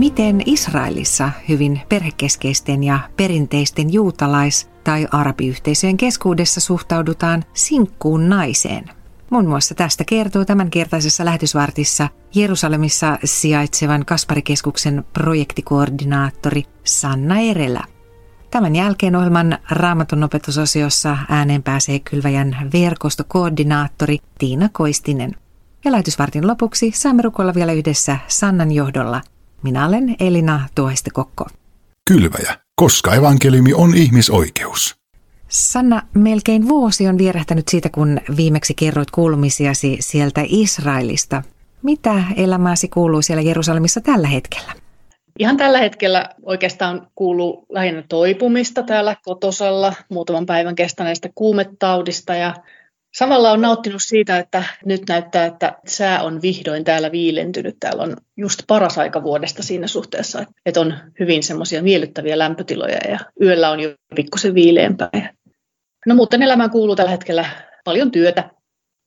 Miten Israelissa hyvin perhekeskeisten ja perinteisten juutalais- tai arabiyhteisöjen keskuudessa suhtaudutaan sinkkuun naiseen? Muun muassa tästä kertoo tämänkertaisessa lähetysvartissa Jerusalemissa sijaitsevan Kasparikeskuksen projektikoordinaattori Sanna Erelä. Tämän jälkeen ohjelman raamatun opetusosiossa ääneen pääsee Kylväjän verkostokoordinaattori Tiina Koistinen. Ja lähetysvartin lopuksi saamme rukoilla vielä yhdessä Sannan johdolla. Minä olen Elina Tuoiste-Kokko. Kylväjä, koska evankeliumi on ihmisoikeus. Sanna, melkein vuosi on vierähtänyt siitä, kun viimeksi kerroit kuulumisiasi sieltä Israelista. Mitä elämääsi kuuluu siellä Jerusalemissa tällä hetkellä? Ihan tällä hetkellä oikeastaan kuuluu lähinnä toipumista täällä kotosalla, muutaman päivän kestäneestä kuumetaudista ja samalla on nauttinut siitä, että nyt näyttää, että sää on vihdoin täällä viilentynyt. Täällä on just paras aika vuodesta siinä suhteessa, että on hyvin semmoisia miellyttäviä lämpötiloja ja yöllä on jo pikkusen viileämpää. No muuten elämään kuuluu tällä hetkellä paljon työtä.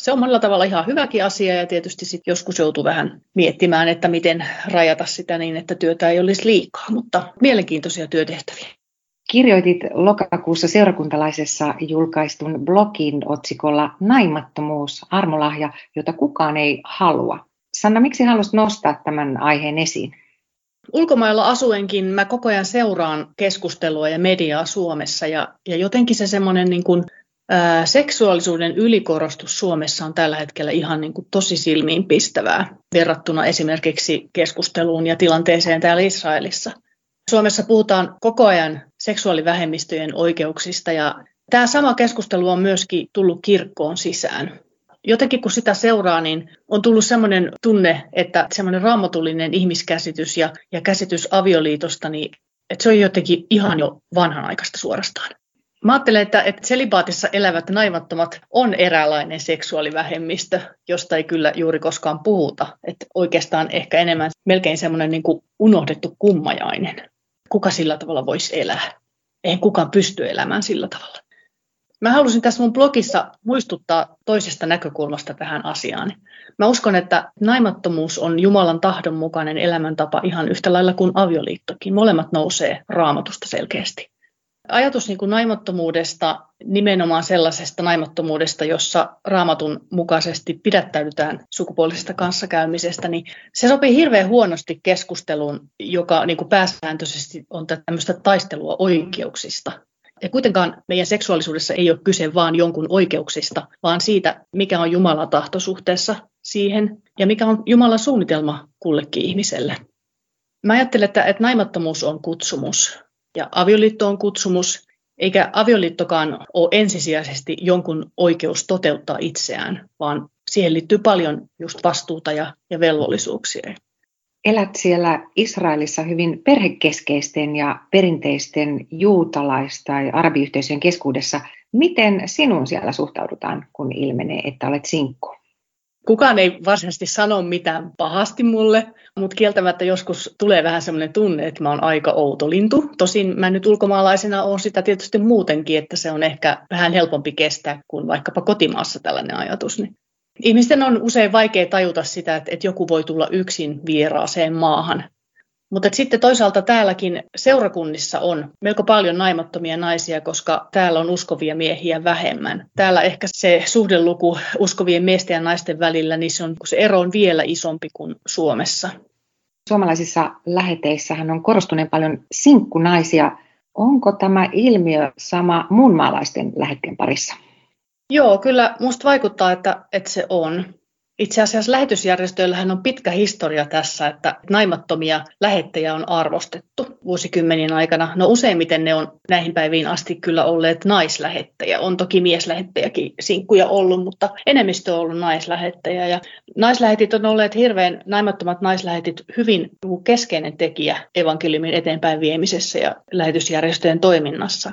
Se on monella tavalla ihan hyväkin asia ja tietysti sit joskus joutuu vähän miettimään, että miten rajata sitä niin, että työtä ei olisi liikaa, mutta mielenkiintoisia työtehtäviä. Kirjoitit lokakuussa seurakuntalaisessa julkaistun blogin otsikolla Naimattomuus, armolahja, jota kukaan ei halua. Sanna, miksi haluaisit nostaa tämän aiheen esiin? Ulkomailla asuenkin mä koko ajan seuraan keskustelua ja mediaa Suomessa ja, ja jotenkin se semmoinen niin kuin, ää, seksuaalisuuden ylikorostus Suomessa on tällä hetkellä ihan niin kuin tosi silmiinpistävää verrattuna esimerkiksi keskusteluun ja tilanteeseen täällä Israelissa. Suomessa puhutaan koko ajan seksuaalivähemmistöjen oikeuksista ja tämä sama keskustelu on myöskin tullut kirkkoon sisään jotenkin kun sitä seuraa, niin on tullut sellainen tunne, että semmoinen raamatullinen ihmiskäsitys ja, ja käsitys avioliitosta, niin että se on jotenkin ihan jo vanhanaikaista suorastaan. Mä ajattelen, että, että selibaatissa elävät naimattomat on eräänlainen seksuaalivähemmistö, josta ei kyllä juuri koskaan puhuta. Että oikeastaan ehkä enemmän melkein semmoinen niin unohdettu kummajainen. Kuka sillä tavalla voisi elää? Eihän kukaan pysty elämään sillä tavalla. Mä halusin tässä mun blogissa muistuttaa toisesta näkökulmasta tähän asiaan. Mä uskon, että naimattomuus on Jumalan tahdon mukainen elämäntapa ihan yhtä lailla kuin avioliittokin. Molemmat nousee raamatusta selkeästi. Ajatus niin kuin naimattomuudesta, nimenomaan sellaisesta naimattomuudesta, jossa raamatun mukaisesti pidättäydytään sukupuolisesta kanssakäymisestä, niin se sopii hirveän huonosti keskusteluun, joka niin kuin pääsääntöisesti on tämmöistä taistelua oikeuksista. Ja kuitenkaan meidän seksuaalisuudessa ei ole kyse vain jonkun oikeuksista, vaan siitä, mikä on Jumalan tahto suhteessa siihen ja mikä on Jumalan suunnitelma kullekin ihmiselle. Mä ajattelen, että, että naimattomuus on kutsumus ja avioliitto on kutsumus, eikä avioliittokaan ole ensisijaisesti jonkun oikeus toteuttaa itseään, vaan siihen liittyy paljon just vastuuta ja, ja velvollisuuksia elät siellä Israelissa hyvin perhekeskeisten ja perinteisten juutalais- tai arabiyhteisöjen keskuudessa. Miten sinun siellä suhtaudutaan, kun ilmenee, että olet sinkku? Kukaan ei varsinaisesti sano mitään pahasti mulle, mutta kieltämättä joskus tulee vähän semmoinen tunne, että mä oon aika outo lintu. Tosin mä nyt ulkomaalaisena on sitä tietysti muutenkin, että se on ehkä vähän helpompi kestää kuin vaikkapa kotimaassa tällainen ajatus. Niin Ihmisten on usein vaikea tajuta sitä, että joku voi tulla yksin vieraaseen maahan. Mutta sitten toisaalta täälläkin seurakunnissa on melko paljon naimattomia naisia, koska täällä on uskovia miehiä vähemmän. Täällä ehkä se suhdeluku uskovien miesten ja naisten välillä, niin se, on, se ero on vielä isompi kuin Suomessa. Suomalaisissa läheteissähän on korostuneen paljon sinkkunaisia. Onko tämä ilmiö sama muunmaalaisten lähetteen parissa? Joo, kyllä musta vaikuttaa, että, että se on. Itse asiassa lähetysjärjestöillähän on pitkä historia tässä, että naimattomia lähettejä on arvostettu vuosikymmenien aikana. No useimmiten ne on näihin päiviin asti kyllä olleet naislähettejä. On toki mieslähettejäkin sinkkuja ollut, mutta enemmistö on ollut naislähettejä. Ja naislähetit on olleet hirveän, naimattomat naislähetit hyvin keskeinen tekijä evankeliumin eteenpäin viemisessä ja lähetysjärjestöjen toiminnassa.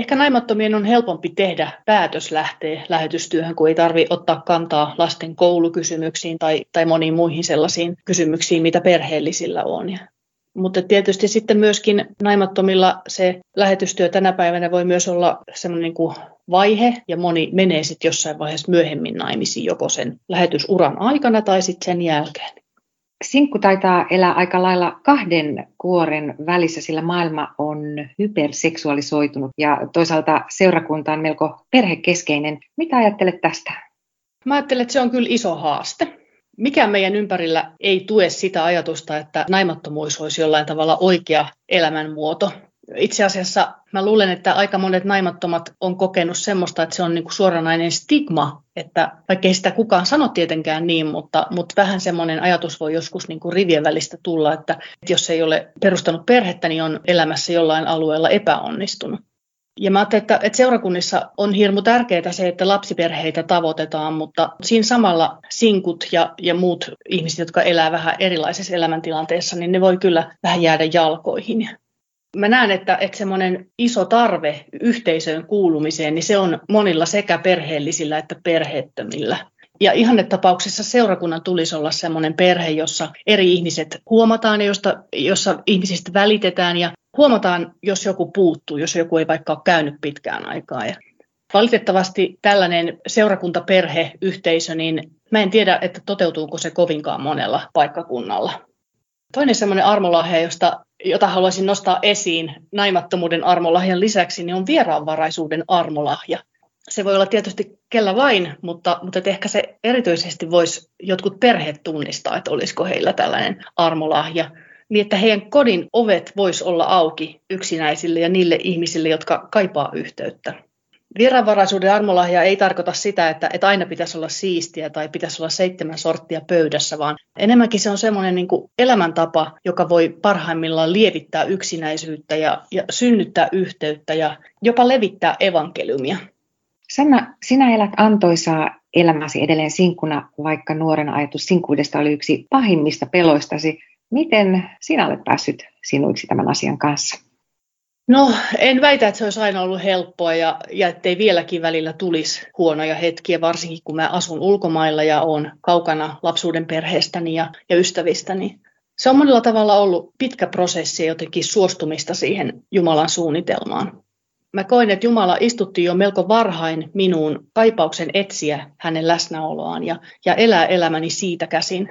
Ehkä naimattomien on helpompi tehdä päätös lähteä lähetystyöhön, kun ei tarvitse ottaa kantaa lasten koulukysymyksiin tai, tai moniin muihin sellaisiin kysymyksiin, mitä perheellisillä on. Mutta tietysti sitten myöskin naimattomilla se lähetystyö tänä päivänä voi myös olla semmoinen niin kuin vaihe, ja moni menee sitten jossain vaiheessa myöhemmin naimisiin joko sen lähetysuran aikana tai sitten sen jälkeen. Sinkku taitaa elää aika lailla kahden kuoren välissä, sillä maailma on hyperseksuaalisoitunut ja toisaalta seurakunta on melko perhekeskeinen. Mitä ajattelet tästä? Mä ajattelen, että se on kyllä iso haaste. Mikään meidän ympärillä ei tue sitä ajatusta, että naimattomuus olisi jollain tavalla oikea elämänmuoto. Itse asiassa mä luulen, että aika monet naimattomat on kokenut semmoista, että se on niinku suoranainen stigma, että vaikka ei sitä kukaan sano tietenkään niin, mutta, mutta vähän semmoinen ajatus voi joskus niinku rivien välistä tulla, että, että jos ei ole perustanut perhettä, niin on elämässä jollain alueella epäonnistunut. Ja mä ajattelin, että, että seurakunnissa on hirmu tärkeää se, että lapsiperheitä tavoitetaan, mutta siinä samalla sinkut ja, ja muut ihmiset, jotka elää vähän erilaisessa elämäntilanteessa, niin ne voi kyllä vähän jäädä jalkoihin. Mä näen, että, että semmoinen iso tarve yhteisöön kuulumiseen, niin se on monilla sekä perheellisillä että perheettömillä. Ja ihannetapauksessa seurakunnan tulisi olla semmoinen perhe, jossa eri ihmiset huomataan ja josta, jossa ihmisistä välitetään ja huomataan, jos joku puuttuu, jos joku ei vaikka ole käynyt pitkään aikaa. Ja valitettavasti tällainen seurakuntaperheyhteisö, niin mä en tiedä, että toteutuuko se kovinkaan monella paikkakunnalla. Toinen semmoinen armolahja, josta, jota haluaisin nostaa esiin naimattomuuden armolahjan lisäksi, niin on vieraanvaraisuuden armolahja. Se voi olla tietysti kellä vain, mutta, mutta ehkä se erityisesti voisi jotkut perheet tunnistaa, että olisiko heillä tällainen armolahja niin että heidän kodin ovet vois olla auki yksinäisille ja niille ihmisille, jotka kaipaa yhteyttä. Vieraanvaraisuuden armolahja ei tarkoita sitä, että, että aina pitäisi olla siistiä tai pitäisi olla seitsemän sorttia pöydässä, vaan enemmänkin se on semmoinen niin elämäntapa, joka voi parhaimmillaan lievittää yksinäisyyttä ja, ja synnyttää yhteyttä ja jopa levittää evankeliumia. Sanna, sinä elät antoisaa elämäsi edelleen sinkkuna, vaikka nuoren ajatus sinkkuudesta oli yksi pahimmista peloistasi. Miten sinä olet päässyt sinuiksi tämän asian kanssa? No, en väitä, että se olisi aina ollut helppoa ja, ja ettei vieläkin välillä tulisi huonoja hetkiä, varsinkin kun mä asun ulkomailla ja olen kaukana lapsuuden perheestäni ja, ja ystävistäni. Se on monella tavalla ollut pitkä prosessi jotenkin suostumista siihen Jumalan suunnitelmaan. Mä koin, että Jumala istutti jo melko varhain minuun kaipauksen etsiä hänen läsnäoloaan ja, ja elää elämäni siitä käsin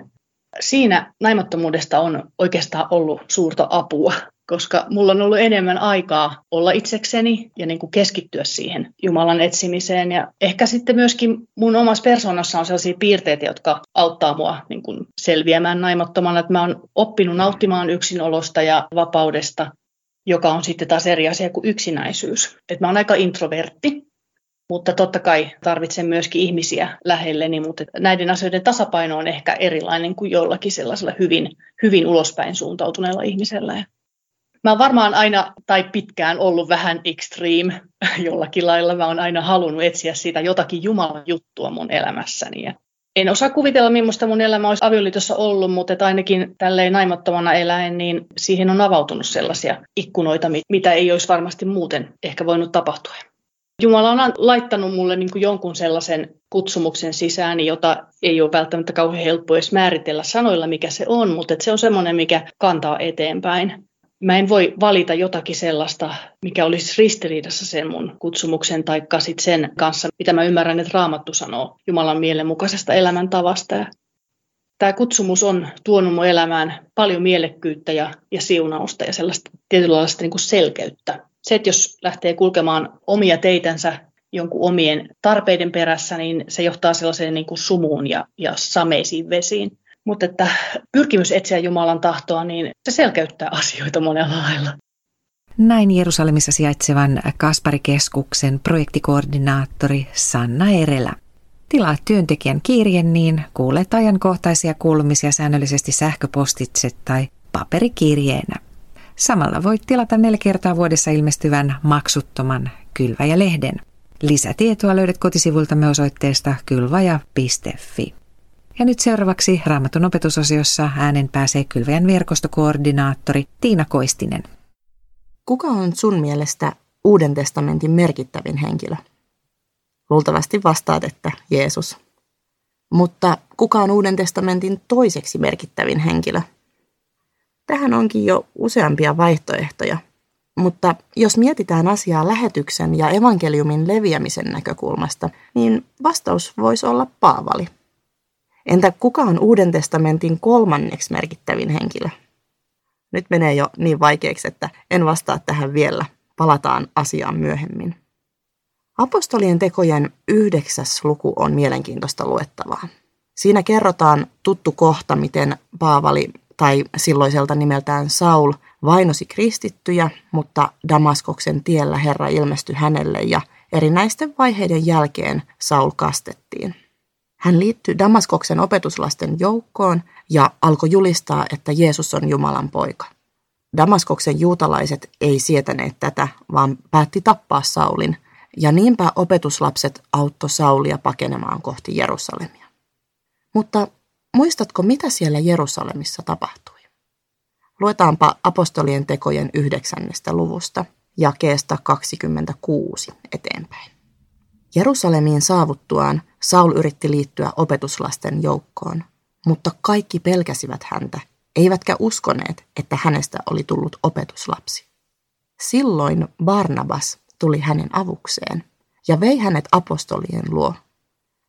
siinä naimattomuudesta on oikeastaan ollut suurta apua, koska mulla on ollut enemmän aikaa olla itsekseni ja niin kuin keskittyä siihen Jumalan etsimiseen. Ja ehkä sitten myöskin mun omassa persoonassa on sellaisia piirteitä, jotka auttaa mua niin kuin selviämään naimattomana. Että mä oon oppinut nauttimaan yksinolosta ja vapaudesta, joka on sitten taas eri asia kuin yksinäisyys. Että mä oon aika introvertti mutta totta kai tarvitsen myöskin ihmisiä lähelleni, mutta näiden asioiden tasapaino on ehkä erilainen kuin jollakin sellaisella hyvin, hyvin ulospäin suuntautuneella ihmisellä. Mä oon varmaan aina tai pitkään ollut vähän extreme jollakin lailla. Mä oon aina halunnut etsiä sitä jotakin Jumalan juttua mun elämässäni. Ja en osaa kuvitella, millaista mun elämä olisi avioliitossa ollut, mutta että ainakin tälleen naimattomana eläen, niin siihen on avautunut sellaisia ikkunoita, mitä ei olisi varmasti muuten ehkä voinut tapahtua. Jumala on laittanut mulle niin kuin jonkun sellaisen kutsumuksen sisään, jota ei ole välttämättä kauhean helppo edes määritellä sanoilla, mikä se on, mutta se on semmoinen, mikä kantaa eteenpäin. Mä en voi valita jotakin sellaista, mikä olisi ristiriidassa sen mun kutsumuksen tai sit sen kanssa, mitä mä ymmärrän, että Raamattu sanoo Jumalan mielenmukaisesta elämäntavasta. Tämä kutsumus on tuonut mun elämään paljon mielekkyyttä ja, ja siunausta ja sellaista tietynlaista niin kuin selkeyttä se, että jos lähtee kulkemaan omia teitänsä jonkun omien tarpeiden perässä, niin se johtaa sellaiseen niin kuin sumuun ja, ja sameisiin vesiin. Mutta että pyrkimys etsiä Jumalan tahtoa, niin se selkeyttää asioita monella lailla. Näin Jerusalemissa sijaitsevan Kasparikeskuksen projektikoordinaattori Sanna Erelä. Tilaa työntekijän kirjen, niin kuulet ajankohtaisia kuulumisia säännöllisesti sähköpostitse tai paperikirjeenä. Samalla voit tilata neljä kertaa vuodessa ilmestyvän maksuttoman Kylväjä-lehden. Lisätietoa löydät kotisivultamme osoitteesta kylvaja.fi. Ja nyt seuraavaksi Raamatun opetusosiossa äänen pääsee Kylväjän verkostokoordinaattori Tiina Koistinen. Kuka on sun mielestä Uuden testamentin merkittävin henkilö? Luultavasti vastaat, että Jeesus. Mutta kuka on Uuden testamentin toiseksi merkittävin henkilö – Tähän onkin jo useampia vaihtoehtoja. Mutta jos mietitään asiaa lähetyksen ja evankeliumin leviämisen näkökulmasta, niin vastaus voisi olla Paavali. Entä kuka on Uuden testamentin kolmanneksi merkittävin henkilö? Nyt menee jo niin vaikeaksi, että en vastaa tähän vielä. Palataan asiaan myöhemmin. Apostolien tekojen yhdeksäs luku on mielenkiintoista luettavaa. Siinä kerrotaan tuttu kohta, miten Paavali tai silloiselta nimeltään Saul vainosi kristittyjä, mutta Damaskoksen tiellä Herra ilmestyi hänelle ja erinäisten vaiheiden jälkeen Saul kastettiin. Hän liittyi Damaskoksen opetuslasten joukkoon ja alkoi julistaa, että Jeesus on Jumalan poika. Damaskoksen juutalaiset ei sietäneet tätä, vaan päätti tappaa Saulin, ja niinpä opetuslapset auttoi Saulia pakenemaan kohti Jerusalemia. Mutta muistatko, mitä siellä Jerusalemissa tapahtui? Luetaanpa apostolien tekojen yhdeksännestä luvusta, jakeesta 26 eteenpäin. Jerusalemiin saavuttuaan Saul yritti liittyä opetuslasten joukkoon, mutta kaikki pelkäsivät häntä, eivätkä uskoneet, että hänestä oli tullut opetuslapsi. Silloin Barnabas tuli hänen avukseen ja vei hänet apostolien luo.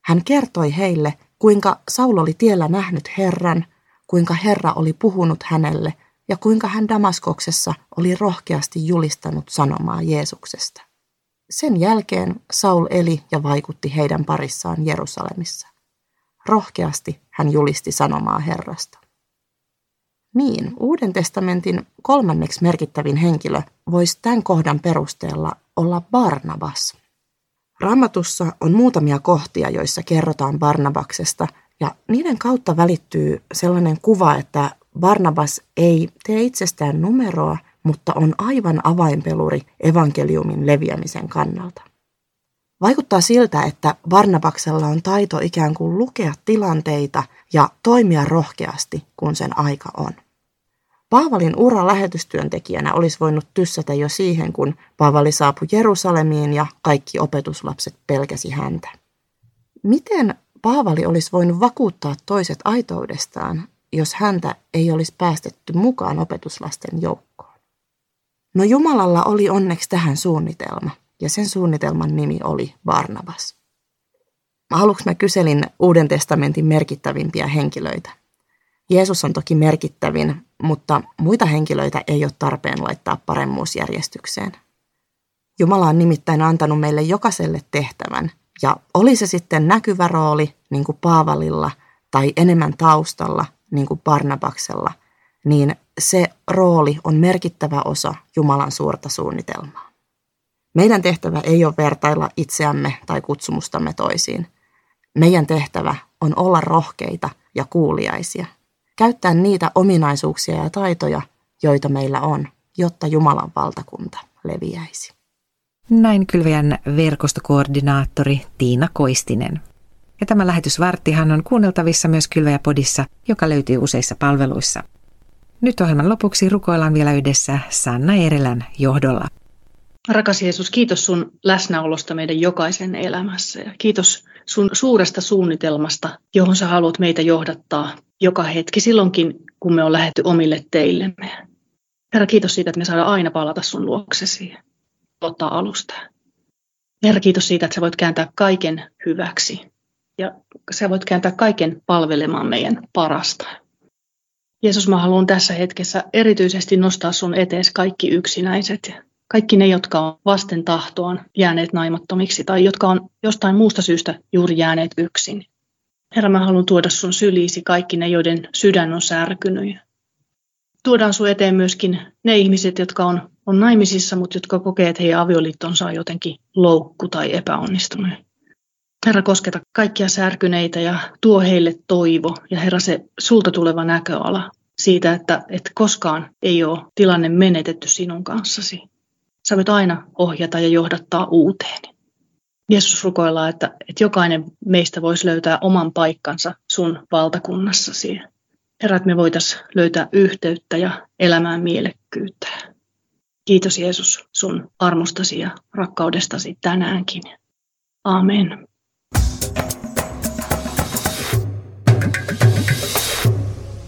Hän kertoi heille, kuinka Saul oli tiellä nähnyt Herran, kuinka Herra oli puhunut hänelle ja kuinka hän Damaskoksessa oli rohkeasti julistanut sanomaa Jeesuksesta. Sen jälkeen Saul eli ja vaikutti heidän parissaan Jerusalemissa. Rohkeasti hän julisti sanomaa Herrasta. Niin, Uuden testamentin kolmanneksi merkittävin henkilö voisi tämän kohdan perusteella olla Barnabas. Raamatussa on muutamia kohtia, joissa kerrotaan Barnabaksesta, ja niiden kautta välittyy sellainen kuva, että Barnabas ei tee itsestään numeroa, mutta on aivan avainpeluri evankeliumin leviämisen kannalta. Vaikuttaa siltä, että Barnabaksella on taito ikään kuin lukea tilanteita ja toimia rohkeasti, kun sen aika on. Paavalin ura lähetystyöntekijänä olisi voinut tyssätä jo siihen, kun Paavali saapui Jerusalemiin ja kaikki opetuslapset pelkäsi häntä. Miten Paavali olisi voinut vakuuttaa toiset aitoudestaan, jos häntä ei olisi päästetty mukaan opetuslasten joukkoon? No Jumalalla oli onneksi tähän suunnitelma, ja sen suunnitelman nimi oli Barnabas. Aluksi mä kyselin Uuden testamentin merkittävimpiä henkilöitä. Jeesus on toki merkittävin, mutta muita henkilöitä ei ole tarpeen laittaa paremmuusjärjestykseen. Jumala on nimittäin antanut meille jokaiselle tehtävän, ja oli se sitten näkyvä rooli, niin kuin Paavalilla, tai enemmän taustalla, niin kuin Barnabaksella, niin se rooli on merkittävä osa Jumalan suurta suunnitelmaa. Meidän tehtävä ei ole vertailla itseämme tai kutsumustamme toisiin. Meidän tehtävä on olla rohkeita ja kuuliaisia – käyttää niitä ominaisuuksia ja taitoja, joita meillä on, jotta Jumalan valtakunta leviäisi. Näin kylväjän verkostokoordinaattori Tiina Koistinen. Ja tämä lähetysvarttihan on kuunneltavissa myös Kylväjäpodissa, joka löytyy useissa palveluissa. Nyt ohjelman lopuksi rukoillaan vielä yhdessä Sanna Erelän johdolla. Rakas Jeesus, kiitos sun läsnäolosta meidän jokaisen elämässä ja kiitos sun suuresta suunnitelmasta, johon sä haluat meitä johdattaa joka hetki silloinkin, kun me on lähetty omille teillemme. Herra, kiitos siitä, että me saadaan aina palata sun luoksesi ottaa alusta. Herra, kiitos siitä, että sä voit kääntää kaiken hyväksi ja sä voit kääntää kaiken palvelemaan meidän parasta. Jeesus, mä haluan tässä hetkessä erityisesti nostaa sun etees kaikki yksinäiset, kaikki ne, jotka on vasten tahtoaan jääneet naimattomiksi tai jotka on jostain muusta syystä juuri jääneet yksin. Herra, mä haluan tuoda sun syliisi kaikki ne, joiden sydän on särkynyt. Tuodaan sun eteen myöskin ne ihmiset, jotka on, on naimisissa, mutta jotka kokee, että heidän avioliittonsa on jotenkin loukku tai epäonnistunut. Herra, kosketa kaikkia särkyneitä ja tuo heille toivo ja Herra se sulta tuleva näköala siitä, että, että koskaan ei ole tilanne menetetty sinun kanssasi. Sä voit aina ohjata ja johdattaa uuteen. Jeesus rukoillaan, että, että jokainen meistä voisi löytää oman paikkansa sun valtakunnassasi. Herra, että me voitaisiin löytää yhteyttä ja elämään mielekkyyttä. Kiitos Jeesus sun armostasi ja rakkaudestasi tänäänkin. Amen.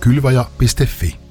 Kylvaja.fi